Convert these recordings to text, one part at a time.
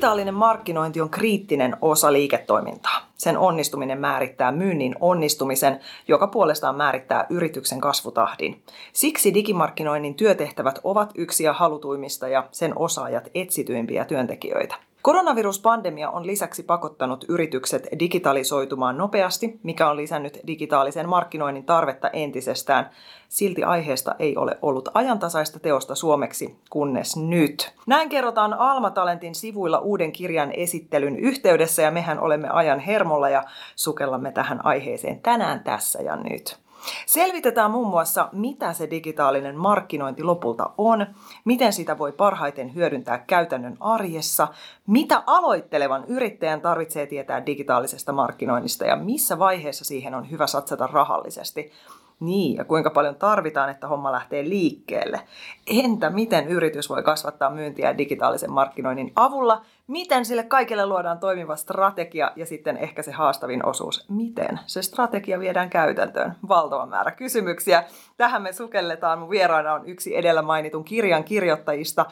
Digitaalinen markkinointi on kriittinen osa liiketoimintaa. Sen onnistuminen määrittää myynnin onnistumisen, joka puolestaan määrittää yrityksen kasvutahdin. Siksi digimarkkinoinnin työtehtävät ovat yksi ja halutuimmista ja sen osaajat etsityimpiä työntekijöitä. Koronaviruspandemia on lisäksi pakottanut yritykset digitalisoitumaan nopeasti, mikä on lisännyt digitaalisen markkinoinnin tarvetta entisestään. Silti aiheesta ei ole ollut ajantasaista teosta suomeksi, kunnes nyt. Näin kerrotaan Alma Talentin sivuilla uuden kirjan esittelyn yhteydessä ja mehän olemme ajan hermolla ja sukellamme tähän aiheeseen tänään tässä ja nyt. Selvitetään muun muassa, mitä se digitaalinen markkinointi lopulta on, miten sitä voi parhaiten hyödyntää käytännön arjessa, mitä aloittelevan yrittäjän tarvitsee tietää digitaalisesta markkinoinnista ja missä vaiheessa siihen on hyvä satsata rahallisesti. Niin, ja kuinka paljon tarvitaan, että homma lähtee liikkeelle. Entä miten yritys voi kasvattaa myyntiä digitaalisen markkinoinnin avulla? Miten sille kaikille luodaan toimiva strategia ja sitten ehkä se haastavin osuus, miten se strategia viedään käytäntöön? Valtava määrä kysymyksiä. Tähän me sukelletaan. Mun vieraana on yksi edellä mainitun kirjan kirjoittajista,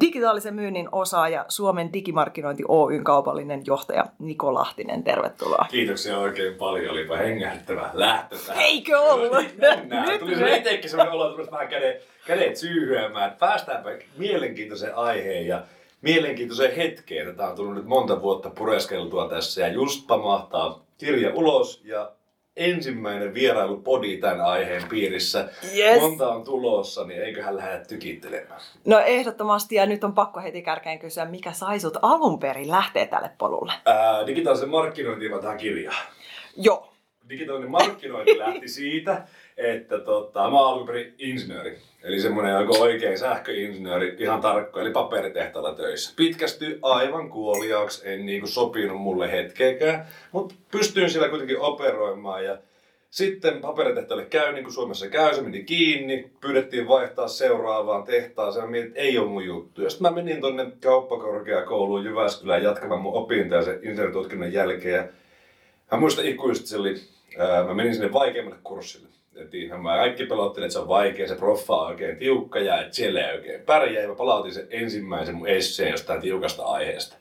digitaalisen myynnin osaaja, Suomen digimarkkinointi Oyn kaupallinen johtaja Niko Lahtinen. Tervetuloa. Kiitoksia oikein paljon. Olipa hengähdyttävä lähtö tähän. Eikö ollut? Niin, mennään. Nyt Tuli se itsekin sellainen olo, että vähän kädet, kädet syyhyämään. Päästäänpä mielenkiintoiseen aiheen ja mielenkiintoiseen hetkeen. Tämä on tullut nyt monta vuotta pureskeltua tässä ja just pamahtaa kirja ulos ja ensimmäinen podi tämän aiheen piirissä. Yes. Monta on tulossa, niin eiköhän lähde tykittelemään. No ehdottomasti, ja nyt on pakko heti kärkeen kysyä, mikä sai sut alun perin lähteä tälle polulle? Ää, digitaalisen markkinointiin mä tähän kirjaan. Joo. Digitaalinen markkinointi lähti siitä, että tota, mä oon alun perin insinööri. Eli semmoinen joku oikein sähköinsinööri, ihan tarkka, eli paperitehtaalla töissä. Pitkästy aivan kuoliaaksi, en niinku sopinut mulle hetkeäkään, mutta pystyin siellä kuitenkin operoimaan ja sitten paperitehtaalle käy niin kuin Suomessa käy, se meni kiinni, pyydettiin vaihtaa seuraavaan tehtaaseen, mietin, että ei ole mun juttu. Ja sitten mä menin tonne kauppakorkeakouluun Jyväskylään jatkamaan mun opintoja sen insinööritutkinnon jälkeen. Ja mä muistan ikuisesti, se oli, ää, mä menin sinne vaikeimmalle kurssille että mä kaikki pelottelen, että se on vaikea, se proffa on oikein tiukka ja että siellä ei oikein pärjää. Ja mä palautin sen ensimmäisen mun esseen jostain tiukasta aiheesta.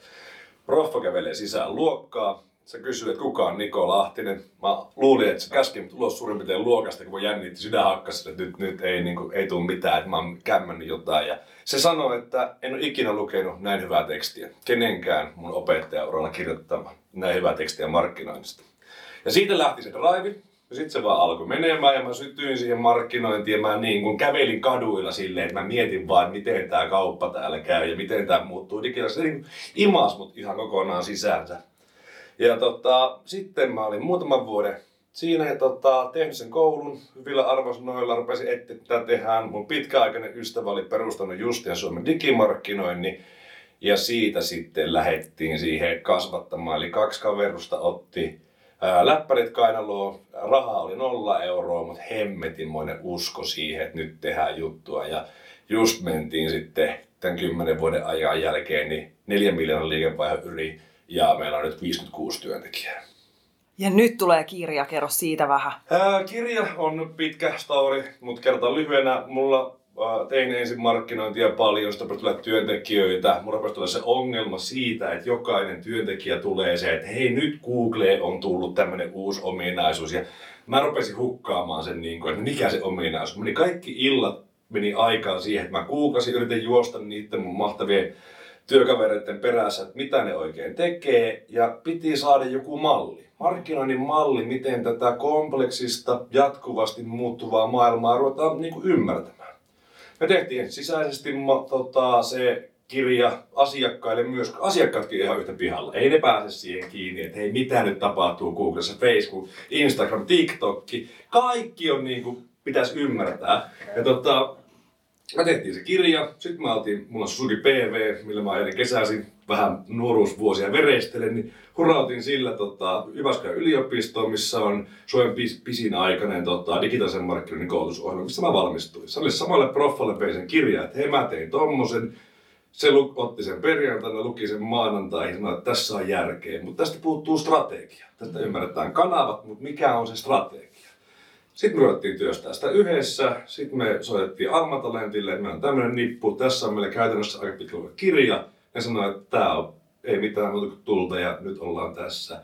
Proffa kävelee sisään luokkaa. Se kysyy, että kuka on Niko Lahtinen. Mä luulin, että se käski ulos suurin piirtein luokasta, kun mä jännitti sydän hakkasi, että nyt, nyt ei, niin kuin, ei tule mitään, että mä oon kämmännyt jotain. Ja se sanoi, että en ole ikinä lukenut näin hyvää tekstiä. Kenenkään mun opettajauralla kirjoittama näin hyvää tekstiä markkinoinnista. Ja siitä lähti se drive, sitten se vaan alkoi menemään ja mä sytyin siihen markkinointiin ja mä niin kuin kävelin kaduilla silleen, että mä mietin vaan, miten tämä kauppa täällä käy ja miten tämä muuttuu digitaalisesti. Se niin imas mut ihan kokonaan sisäänsä. Ja tota, sitten mä olin muutaman vuoden siinä ja tota, tehnyt sen koulun hyvillä arvosanoilla, rupesin etsiä, mitä tehdään. Mun pitkäaikainen ystävä oli perustanut Justia Suomen digimarkkinoinnin ja siitä sitten lähettiin siihen kasvattamaan. Eli kaksi kaverusta otti läppärit kainaloon, rahaa oli nolla euroa, mutta hemmetinmoinen usko siihen, että nyt tehdään juttua. Ja just mentiin sitten tämän kymmenen vuoden ajan jälkeen niin neljä miljoonan liikevaihdon yli ja meillä on nyt 56 työntekijää. Ja nyt tulee kirja, kerro siitä vähän. Ää, kirja on pitkä story, mutta kertaan lyhyenä. Mulla tein ensin markkinointia paljon, sitten tulee työntekijöitä. Mulla rupesi tulla se ongelma siitä, että jokainen työntekijä tulee se, että hei nyt Google on tullut tämmöinen uusi ominaisuus. Ja mä rupesin hukkaamaan sen, niin kuin, että mikä se ominaisuus. Meni kaikki illat meni aikaan siihen, että mä kuukasin, yritin juosta niiden mun mahtavien työkavereiden perässä, että mitä ne oikein tekee, ja piti saada joku malli. Markkinoinnin malli, miten tätä kompleksista, jatkuvasti muuttuvaa maailmaa ruvetaan niin kuin ymmärtämään. Me tehtiin sisäisesti tota, se kirja asiakkaille myös, asiakkaatkin ihan yhtä pihalla. Ei ne pääse siihen kiinni, että hei, mitä nyt tapahtuu Googlessa, Facebook, Instagram, TikTok. Kaikki on niin kuin pitäisi ymmärtää. Ja tota, Mä tehtiin se kirja, sitten mä otin, mulla on Suzuki PV, millä mä ajelin kesäisin vähän nuoruusvuosia verestelen, niin hurautin sillä tota, Jyväskylän yliopistoon, missä on Suomen pis, pisin aikainen tota, digitaalisen markkinoinnin koulutusohjelma, missä mä valmistuin. Se oli samalle proffalle vein sen kirja, että hei mä tein tommosen, se lu- otti sen perjantaina, luki sen maanantaihin, sanoi, että tässä on järkeä, mutta tästä puuttuu strategia. Tästä ymmärretään kanavat, mutta mikä on se strategia? Sitten me ruvettiin työstää sitä yhdessä. Sitten me soitettiin Almatalentille, että meillä on tämmöinen nippu. Tässä on meillä käytännössä aika pitkä kirja. Ne sanoi, että tämä on ei mitään muuta kuin tulta ja nyt ollaan tässä.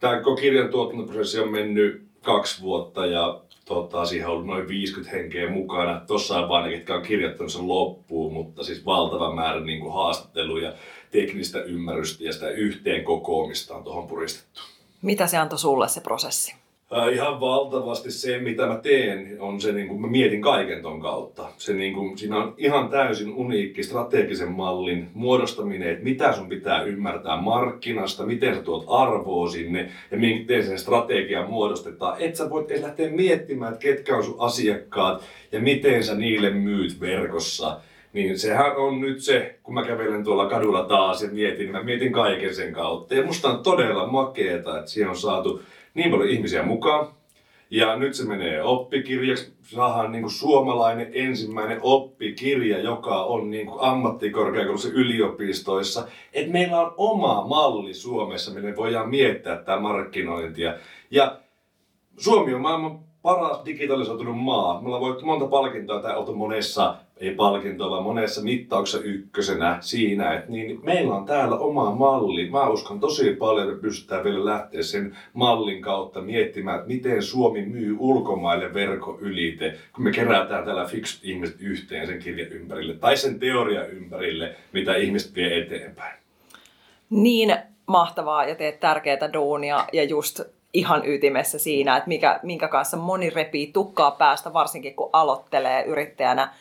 Tämä koko kirjan tuotantoprosessi on mennyt kaksi vuotta ja tota, siihen on ollut noin 50 henkeä mukana. Tuossa on vain ne, ketkä on kirjoittanut sen loppuun, mutta siis valtava määrä niin kuin haastatteluja, teknistä ymmärrystä ja sitä yhteen kokoamista on tuohon puristettu. Mitä se antoi sulle se prosessi? Äh, ihan valtavasti se, mitä mä teen, on se, niin kuin mä mietin kaiken ton kautta. Se, niin kuin, siinä on ihan täysin uniikki strategisen mallin muodostaminen, että mitä sun pitää ymmärtää markkinasta, miten sä tuot arvoa sinne ja miten sen strategia muodostetaan. Et sä voit edes lähteä miettimään, että ketkä on sun asiakkaat ja miten sä niille myyt verkossa. Niin sehän on nyt se, kun mä kävelen tuolla kadulla taas ja mietin, mä mietin kaiken sen kautta. Ja musta on todella makeeta, että siihen on saatu niin paljon ihmisiä mukaan. Ja nyt se menee oppikirjaksi. Saadaan niin kuin suomalainen ensimmäinen oppikirja, joka on niin kuin ammattikorkeakoulussa yliopistoissa. Että meillä on oma malli Suomessa, millä voidaan miettiä tämä markkinointia. Ja Suomi on maailman paras digitalisoitunut maa. Me ollaan voittu monta palkintoa tai oltu monessa, ei palkintoa, vaan monessa mittauksessa ykkösenä siinä, että niin meillä on täällä oma malli. Mä uskon tosi paljon, että pystytään vielä lähteä sen mallin kautta miettimään, että miten Suomi myy ulkomaille verkon ylite, kun me kerätään täällä fiksut ihmiset yhteen sen kirjan ympärille tai sen teoria ympärille, mitä ihmiset vie eteenpäin. Niin mahtavaa ja teet tärkeää duunia ja just ihan ytimessä siinä, että mikä, minkä kanssa moni repii tukkaa päästä, varsinkin kun aloittelee yrittäjänä.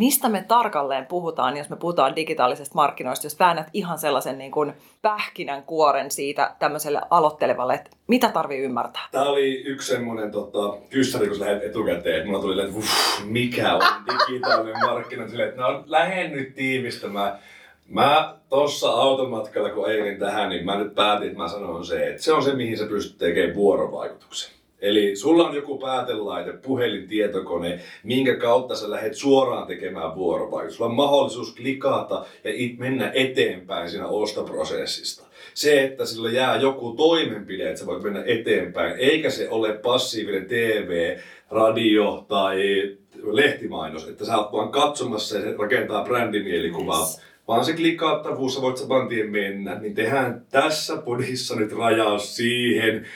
Mistä me tarkalleen puhutaan, jos me puhutaan digitaalisesta markkinoista, jos väännät ihan sellaisen niin kuin pähkinän kuoren siitä tämmöiselle aloittelevalle, että mitä tarvii ymmärtää? Tämä oli yksi semmoinen tota, kyssäri, kun sä lähdet etukäteen, että mulla tuli, että uff, mikä on digitaalinen markkina, silleen, että no lähden nyt tiivistämään Mä tossa automatkalla, kun ajelin tähän, niin mä nyt päätin, että mä sanon se, että se on se, mihin sä pystyt tekemään vuorovaikutuksen. Eli sulla on joku päätelaite, puhelin, tietokone, minkä kautta sä lähdet suoraan tekemään vuorovaikutusta. Sulla on mahdollisuus klikata ja mennä eteenpäin siinä ostoprosessista. Se, että sillä jää joku toimenpide, että sä voit mennä eteenpäin, eikä se ole passiivinen TV, radio tai lehtimainos, että sä oot vaan katsomassa ja se rakentaa brändimielikuvaa. Yes vaan se klikaattavuus, sä voit saman tien mennä, niin tehdään tässä podissa nyt rajaus siihen.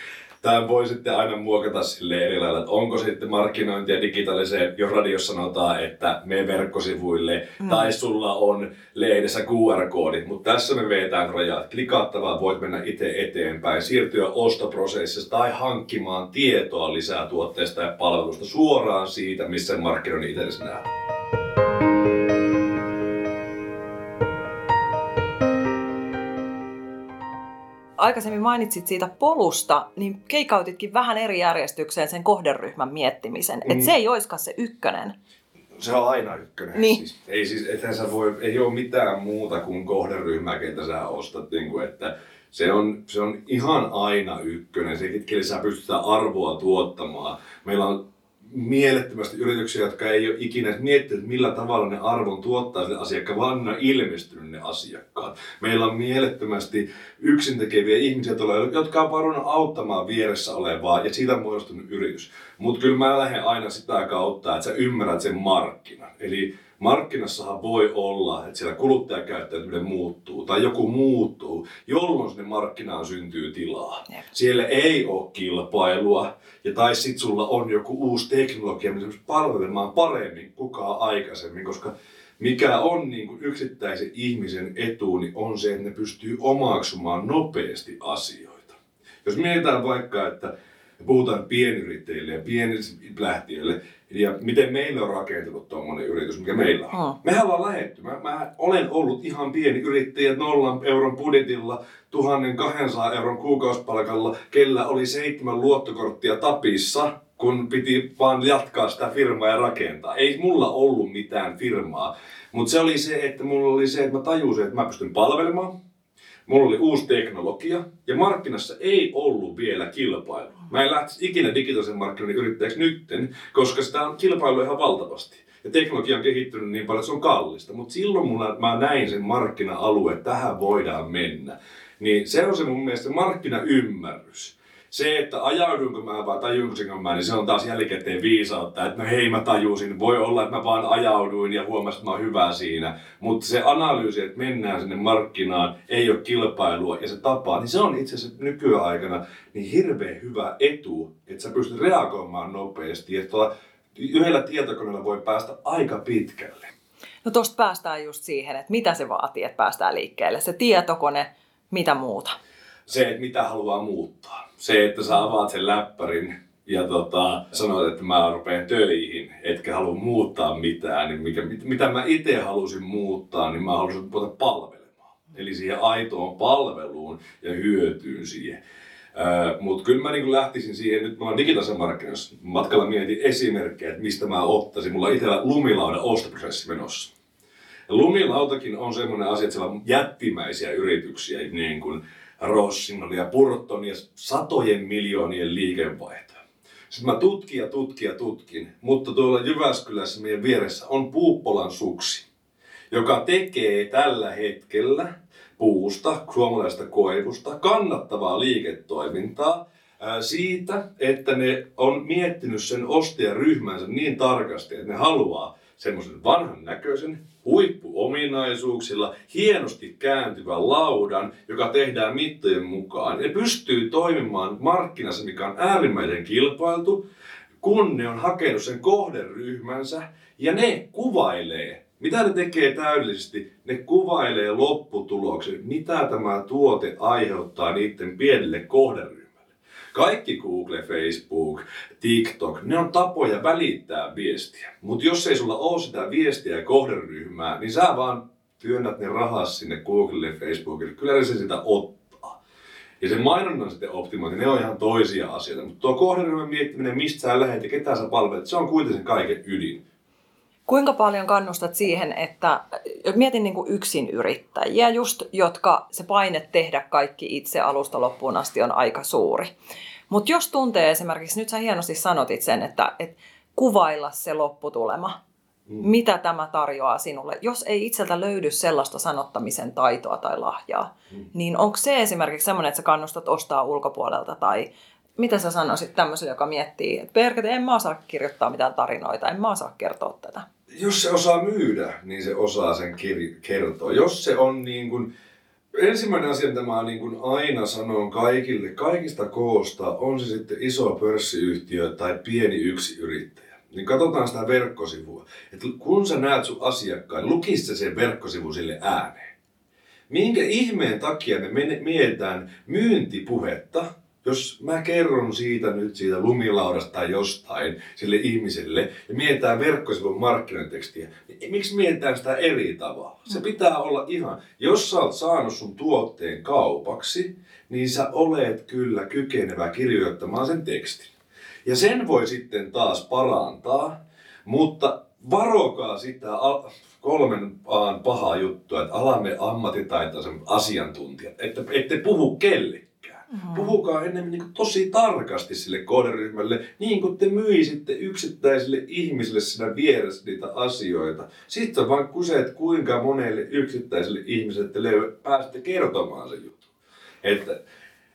Tämä voi sitten aina muokata sille eri lailla, että onko sitten markkinointia digitaaliseen, jos radiossa sanotaan, että me verkkosivuille, mm. tai sulla on lehdessä QR-koodi, mutta tässä me vetään rajat. Klikattavaa voit mennä itse eteenpäin, siirtyä ostoprosessista tai hankkimaan tietoa lisää tuotteesta ja palvelusta suoraan siitä, missä markkinoinnin itsellesi nähdään. Aikaisemmin mainitsit siitä polusta, niin keikautitkin vähän eri järjestykseen sen kohderyhmän miettimisen. Mm. Että se ei olisikaan se ykkönen. Se on aina ykkönen. Niin. Siis, ei, siis, ethän sä voi, ei ole mitään muuta kuin kohderyhmä, ketä sä ostat. Niin kuin, että se on, se on ihan aina ykkönen. Se, kelle sä pystytään arvoa tuottamaan. Meillä on mielettömästi yrityksiä, jotka ei ole ikinä miettinyt, millä tavalla ne arvon tuottaa sille asiakkaan, vaan ne on ilmestynyt ne asiakkaat. Meillä on mielettömästi yksintekeviä ihmisiä, jotka on varunut auttamaan vieressä olevaa ja siitä on muodostunut yritys. Mutta kyllä mä lähden aina sitä kautta, että sä ymmärrät sen markkinan. Eli markkinassahan voi olla, että siellä kuluttajakäyttäytyminen muuttuu tai joku muuttuu, jolloin sinne markkinaan syntyy tilaa. Jep. Siellä ei ole kilpailua ja tai sitten sulla on joku uusi teknologia, missä palvelemaan paremmin kukaan aikaisemmin, koska mikä on niin kuin yksittäisen ihmisen etu, niin on se, että ne pystyy omaksumaan nopeasti asioita. Jos mietitään vaikka, että puhutaan pienyrittäjille ja pienlähtiöille, ja miten meillä on rakentunut tuommoinen yritys, mikä meillä on. Oh. Mehän ollaan lähetty. Mä, mä olen ollut ihan pieni yrittäjä nollan euron budjetilla, 1200 euron kuukausipalkalla, kellä oli seitsemän luottokorttia tapissa, kun piti vaan jatkaa sitä firmaa ja rakentaa. Ei mulla ollut mitään firmaa, mutta se oli se, että mulla oli se, että mä tajusin, että mä pystyn palvelemaan. Mulla oli uusi teknologia ja markkinassa ei ollut vielä kilpailua. Mä en lähtisi ikinä digitaalisen markkinoiden yrittäjäksi nytten, koska sitä on kilpailu ihan valtavasti. Ja teknologia on kehittynyt niin paljon, että se on kallista. Mutta silloin mulla, mä näin sen markkina-alue, että tähän voidaan mennä. Niin se on se mun mielestä markkinaymmärrys. Se, että ajaudunko mä vai tajunko mä, niin se on taas jälkikäteen viisautta, että no hei mä tajusin, voi olla, että mä vaan ajauduin ja huomasin, että mä oon hyvä siinä. Mutta se analyysi, että mennään sinne markkinaan, ei ole kilpailua ja se tapaa, niin se on itse asiassa nykyaikana niin hirveän hyvä etu, että sä pystyt reagoimaan nopeasti. Että yhdellä tietokoneella voi päästä aika pitkälle. No tosta päästään just siihen, että mitä se vaatii, että päästään liikkeelle. Se tietokone, mitä muuta? Se, että mitä haluaa muuttaa. Se, että sä avaat sen läppärin ja tota, sanoit, että mä rupean töihin, etkä halua muuttaa mitään, niin mikä, mitä mä itse halusin muuttaa, niin mä halusin ruveta palvelemaan. Eli siihen aitoon palveluun ja hyötyyn siihen. Mutta kyllä mä niin lähtisin siihen, nyt mä oon digitaalisen markkinoissa, matkalla mietin esimerkkejä, että mistä mä ottaisin. Mulla on itsellä lumilauda ostoprosessi menossa. Ja lumilautakin on semmoinen asia, että siellä on jättimäisiä yrityksiä, niin kuin Rossin ja Purton ja satojen miljoonien liikevaihtoa. Sitten mä tutkin ja tutkin ja tutkin, mutta tuolla Jyväskylässä meidän vieressä on Puuppolan suksi, joka tekee tällä hetkellä puusta, suomalaisesta koivusta, kannattavaa liiketoimintaa siitä, että ne on miettinyt sen ostajaryhmänsä niin tarkasti, että ne haluaa semmoisen vanhan näköisen, huippuominaisuuksilla, hienosti kääntyvän laudan, joka tehdään mittojen mukaan. Ne pystyy toimimaan markkinassa, mikä on äärimmäisen kilpailtu, kun ne on hakenut sen kohderyhmänsä ja ne kuvailee mitä ne tekee täydellisesti? Ne kuvailee lopputuloksen, mitä tämä tuote aiheuttaa niiden pienelle kohderyhmälle. Kaikki Google, Facebook, TikTok, ne on tapoja välittää viestiä. Mutta jos ei sulla ole sitä viestiä ja kohderyhmää, niin sä vaan työnnät ne rahas sinne Googlelle ja Facebookille. Kyllä se sitä ottaa. Ja se mainonnan sitten optimointi, ne on ihan toisia asioita. Mutta tuo kohderyhmän miettiminen, mistä sä lähet ja ketä sä palvelet, se on kuitenkin kaiken ydin. Kuinka paljon kannustat siihen, että mietin niin kuin yksin yrittäjiä, just, jotka se paine tehdä kaikki itse alusta loppuun asti on aika suuri. Mutta jos tuntee esimerkiksi, nyt sä hienosti sanotit sen, että, että kuvailla se lopputulema, mm. mitä tämä tarjoaa sinulle. Jos ei itseltä löydy sellaista sanottamisen taitoa tai lahjaa, mm. niin onko se esimerkiksi semmoinen, että sä kannustat ostaa ulkopuolelta tai mitä sä sanoisit tämmöiselle, joka miettii, että perkele, en mä osaa kirjoittaa mitään tarinoita, en mä osaa kertoa tätä jos se osaa myydä, niin se osaa sen kertoa. Jos se on niin kuin, ensimmäinen asia, mitä mä niin kuin aina sanon kaikille, kaikista koosta, on se sitten iso pörssiyhtiö tai pieni yksi yrittäjä. Niin katsotaan sitä verkkosivua. Että kun sä näet sun asiakkaan, lukis se sen verkkosivu sille ääneen. Minkä ihmeen takia me mietitään myyntipuhetta, jos mä kerron siitä nyt siitä lumilaudasta tai jostain sille ihmiselle ja mietitään verkkosivun markkinointitekstiä, niin miksi mietitään sitä eri tavalla? Se mm. pitää olla ihan, jos sä oot saanut sun tuotteen kaupaksi, niin sä olet kyllä kykenevä kirjoittamaan sen tekstin. Ja sen voi sitten taas parantaa, mutta varokaa sitä kolmen aan pahaa juttua, että alamme ammattitaitoisen asiantuntijat, että ette puhu kelle Mm-hmm. Puhukaa enemmän niin tosi tarkasti sille kohderyhmälle, niin kuin te myisitte yksittäisille ihmisille siinä vieressä niitä asioita. Sitten vaan kyse, että kuinka monelle yksittäiselle ihmiselle te pääsette kertomaan se juttu. Että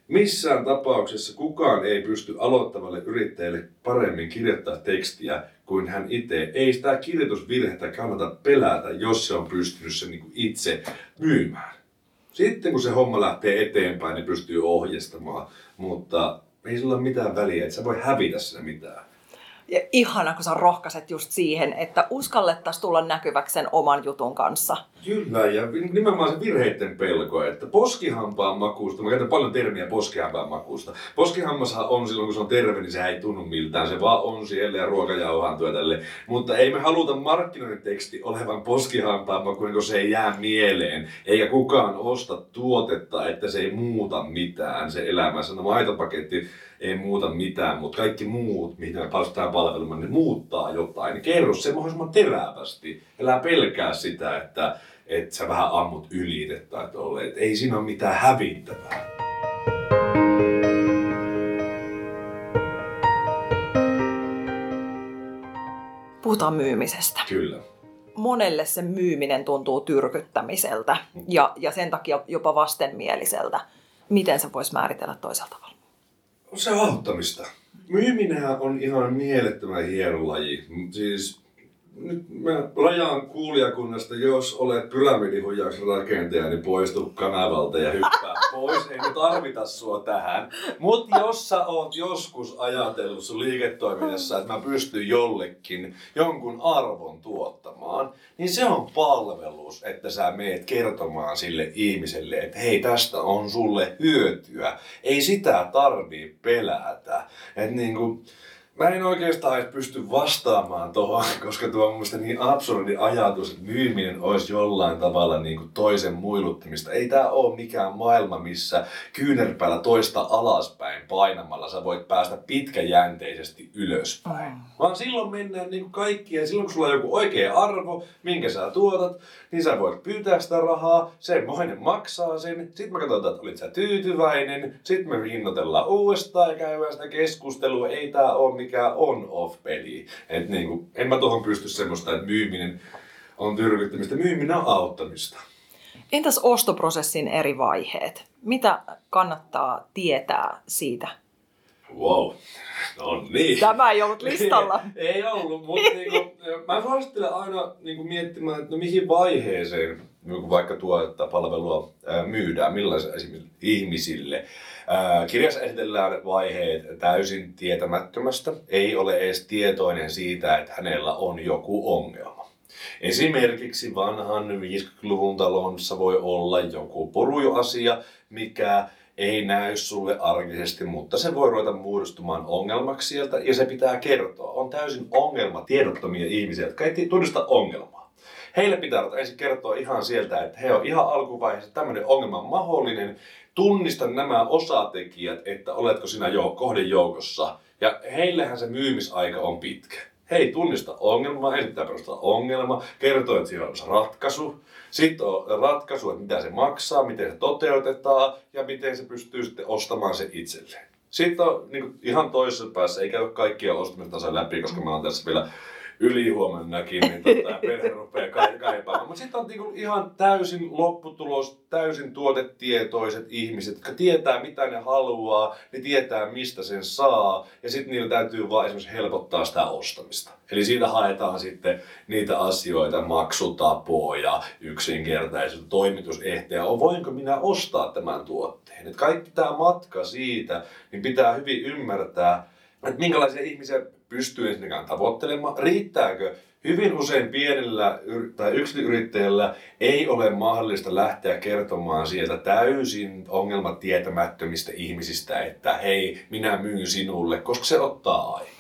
missään tapauksessa kukaan ei pysty aloittavalle yrittäjälle paremmin kirjoittaa tekstiä kuin hän itse. Ei sitä kirjoitusvirhettä kannata pelätä, jos se on pystynyt sen niin itse myymään. Sitten kun se homma lähtee eteenpäin, niin pystyy ohjeistamaan, mutta ei sillä ole mitään väliä, että sä voi hävitä sinne mitään. Ja ihana, kun sä rohkaiset just siihen, että uskallettaisiin tulla näkyväksi sen oman jutun kanssa. Kyllä, ja nimenomaan se virheiden pelko, että poskihampaan makuusta, mä käytän paljon termiä poskihampaan makuusta. Poskihammashan on silloin, kun se on terve, niin se ei tunnu miltään, se vaan on siellä ja ruokajauhantua tälle. Mutta ei me haluta markkinointiteksti olevan poskihampaan makuinen, kun se ei jää mieleen. Eikä kukaan osta tuotetta, että se ei muuta mitään se elämässä. No maitopaketti ei muuta mitään, mutta kaikki muut, mihin me päästään palvelemaan, ne muuttaa jotain. Kerro se mahdollisimman terävästi. Elää pelkää sitä, että, että sä vähän ammut että, ole, että ei siinä ole mitään hävittävää. Puhutaan myymisestä. Kyllä. Monelle se myyminen tuntuu tyrkyttämiseltä ja, ja sen takia jopa vastenmieliseltä. Miten se voisi määritellä toisella tavalla? Se on auttamista. Myyminenhän on ihan mielettömän hieno laji. Siis nyt mä rajaan kuulijakunnasta, jos olet pyramidihuijauksen rakentaja, niin poistu kanavalta ja hyppää pois. Ei me tarvita sua tähän. Mutta jos sä oot joskus ajatellut sun liiketoiminnassa, että mä pystyn jollekin jonkun arvon tuottamaan, niin se on palvelus, että sä meet kertomaan sille ihmiselle, että hei, tästä on sulle hyötyä. Ei sitä tarvii pelätä. Että niin kuin, Mä en oikeastaan edes pysty vastaamaan tuohon, koska tuo on mun niin absurdi ajatus, että myyminen olisi jollain tavalla niin kuin toisen muiluttamista. Ei tää ole mikään maailma, missä kyynärpäällä toista alaspäin painamalla sä voit päästä pitkäjänteisesti ylöspäin. Vaan silloin mennään niin kuin kaikkia, silloin kun sulla on joku oikea arvo, minkä sä tuotat, niin sä voit pyytää sitä rahaa, semmoinen maksaa sen, sitten mä katsotaan, että olit sä tyytyväinen, sitten me hinnoitellaan uudestaan ja käydään sitä keskustelua. Ei tää ole mikään on-off-peli. Et niin kuin, en mä tuohon pysty semmoista, että myyminen on tyrkyttämistä, myyminen on auttamista. Entäs ostoprosessin eri vaiheet? Mitä kannattaa tietää siitä? Wow, no niin. Tämä ei ollut listalla. ei ollut, mutta niinku, mä suosittelen aina niinku miettimään, että no mihin vaiheeseen vaikka tuotetta palvelua ää, myydään, millaisille esimerkiksi ihmisille. Kirjassa esitellään vaiheet täysin tietämättömästä, ei ole edes tietoinen siitä, että hänellä on joku ongelma. Esimerkiksi vanhan 50-luvun talonsa voi olla joku porujoasia, mikä ei näy sulle arkisesti, mutta se voi ruveta muodostumaan ongelmaksi sieltä ja se pitää kertoa. On täysin ongelma tiedottomia ihmisiä, jotka ei tunnista ongelmaa. Heille pitää ensin kertoa ihan sieltä, että he on ihan alkuvaiheessa tämmöinen ongelma mahdollinen. Tunnista nämä osatekijät, että oletko sinä jo kohdejoukossa. Ja heillehän se myymisaika on pitkä. Hei, tunnista ongelmaa, ensin pitää perustaa ongelma, kertoo, että siinä on ratkaisu. Sitten on ratkaisu, että mitä se maksaa, miten se toteutetaan ja miten se pystyy sitten ostamaan se itselleen. Sitten on niin kuin, ihan toisessa päässä, ei käy kaikkia ostamista läpi, koska mä oon tässä vielä ylihuomennakin, niin tota, perhe rupeaa kaipaamaan. Mutta sitten on niinku ihan täysin lopputulos, täysin tuotetietoiset ihmiset, jotka tietää mitä ne haluaa, ne tietää mistä sen saa, ja sitten niillä täytyy vaan esimerkiksi helpottaa sitä ostamista. Eli siitä haetaan sitten niitä asioita, maksutapoja, yksinkertaisuutta, toimitusehtoja, voinko minä ostaa tämän tuotteen. Et kaikki tämä matka siitä, niin pitää hyvin ymmärtää, että minkälaisia ihmisiä pystyy ensinnäkään tavoittelemaan. Riittääkö Hyvin usein pienellä tai yksityisyrittäjällä ei ole mahdollista lähteä kertomaan sieltä täysin ongelmatietämättömistä ihmisistä, että hei, minä myyn sinulle, koska se ottaa aikaa.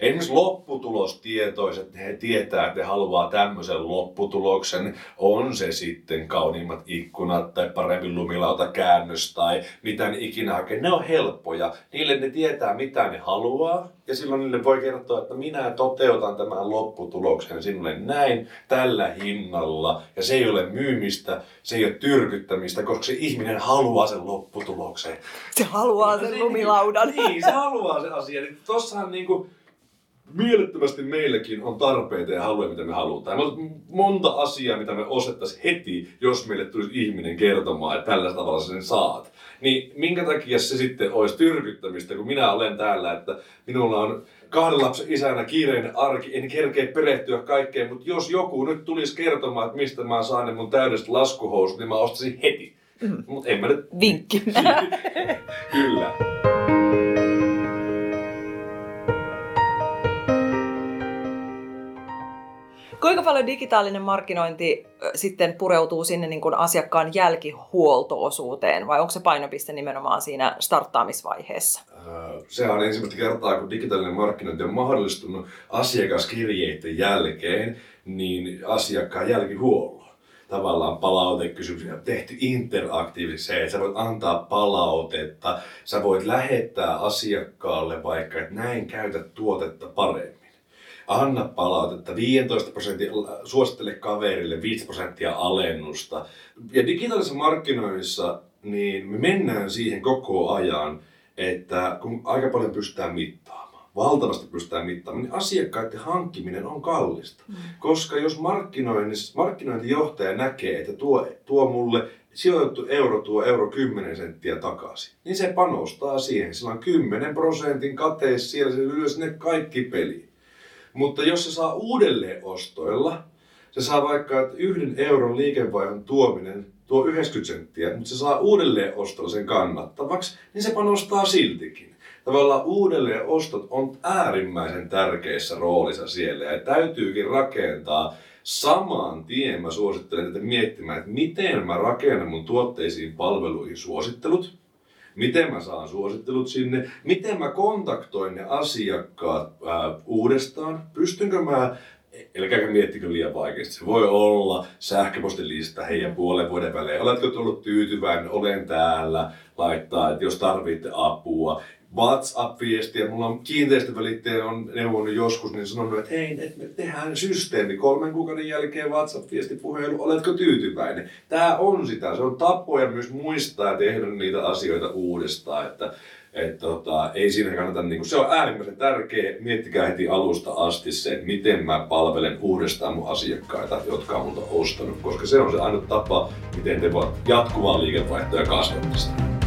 Esimerkiksi lopputulostietoiset, he tietää, että he haluaa tämmöisen lopputuloksen. On se sitten kauniimmat ikkunat tai parempi lumilauta käännös tai mitä ne ikinä hakee. Ne on helppoja. Niille ne tietää, mitä ne haluaa. Ja silloin niille voi kertoa, että minä toteutan tämän lopputuloksen sinulle näin, tällä hinnalla. Ja se ei ole myymistä, se ei ole tyrkyttämistä, koska se ihminen haluaa sen lopputuloksen. Se haluaa sen lumilaudan. Niin, se haluaa sen asian. Tossahan niinku, mielettömästi meilläkin on tarpeita ja haluja, mitä me halutaan. Me monta asiaa, mitä me osettaisiin heti, jos meille tulisi ihminen kertomaan, että tällä tavalla sen saat. Niin minkä takia se sitten olisi tyrkyttämistä, kun minä olen täällä, että minulla on kahden lapsen isänä kiireinen arki, en kerkeä perehtyä kaikkeen, mutta jos joku nyt tulisi kertomaan, että mistä mä saan ne mun täydestä laskuhousut, niin mä ostaisin heti. Mm. Mutta en mä nyt... Vinkki. Kyllä. Kuinka paljon digitaalinen markkinointi sitten pureutuu sinne niin kuin asiakkaan jälkihuoltoosuuteen vai onko se painopiste nimenomaan siinä starttaamisvaiheessa? Se on ensimmäistä kertaa, kun digitaalinen markkinointi on mahdollistunut asiakaskirjeiden jälkeen, niin asiakkaan jälkihuollolla tavallaan palautekysymyksiä tehty interaktiivisesti että sä voit antaa palautetta, sä voit lähettää asiakkaalle vaikka, että näin käytä tuotetta paremmin. Anna palautetta, 15 prosenttia, suosittele kaverille 5 prosenttia alennusta. Ja digitaalisessa markkinoinnissa niin me mennään siihen koko ajan, että kun aika paljon pystytään mittaamaan, valtavasti pystytään mittaamaan, niin asiakkaiden hankkiminen on kallista. Mm. Koska jos markkinointijohtaja näkee, että tuo, tuo mulle sijoitettu euro tuo euro 10 senttiä takaisin, niin se panostaa siihen. Sillä on 10 prosentin kateessa siellä, se lyö sinne kaikki peli. Mutta jos se saa uudelleen ostoilla, se saa vaikka että yhden euron liikevaihdon tuominen tuo 90 senttiä, mutta se saa uudelleen ostolla sen kannattavaksi, niin se panostaa siltikin. Tavallaan uudelleen ostot on äärimmäisen tärkeässä roolissa siellä ja täytyykin rakentaa saman tien. Mä suosittelen tätä miettimään, että miten mä rakennan mun tuotteisiin, palveluihin suosittelut, miten mä saan suosittelut sinne, miten mä kontaktoin ne asiakkaat ää, uudestaan, pystynkö mä Älkääkä miettikö liian vaikeasti. Se voi olla sähköpostilista heidän puolen vuoden välein. Oletko tullut tyytyväinen? Olen täällä. Laittaa, että jos tarvitte apua. WhatsApp-viestiä. Mulla on kiinteistövälittäjä on neuvonut joskus, niin sanonut, että hei, että me tehdään systeemi. Kolmen kuukauden jälkeen WhatsApp-viesti puhelu, oletko tyytyväinen? Tämä on sitä, se on tapoja myös muistaa ja tehdä niitä asioita uudestaan, että et tota, ei siinä kannata, niin se on äärimmäisen tärkeä, miettikää heti alusta asti se, että miten mä palvelen uudestaan mun asiakkaita, jotka on multa ostanut, koska se on se ainut tapa, miten te voit jatkuvaa liikevaihtoa kasvattaa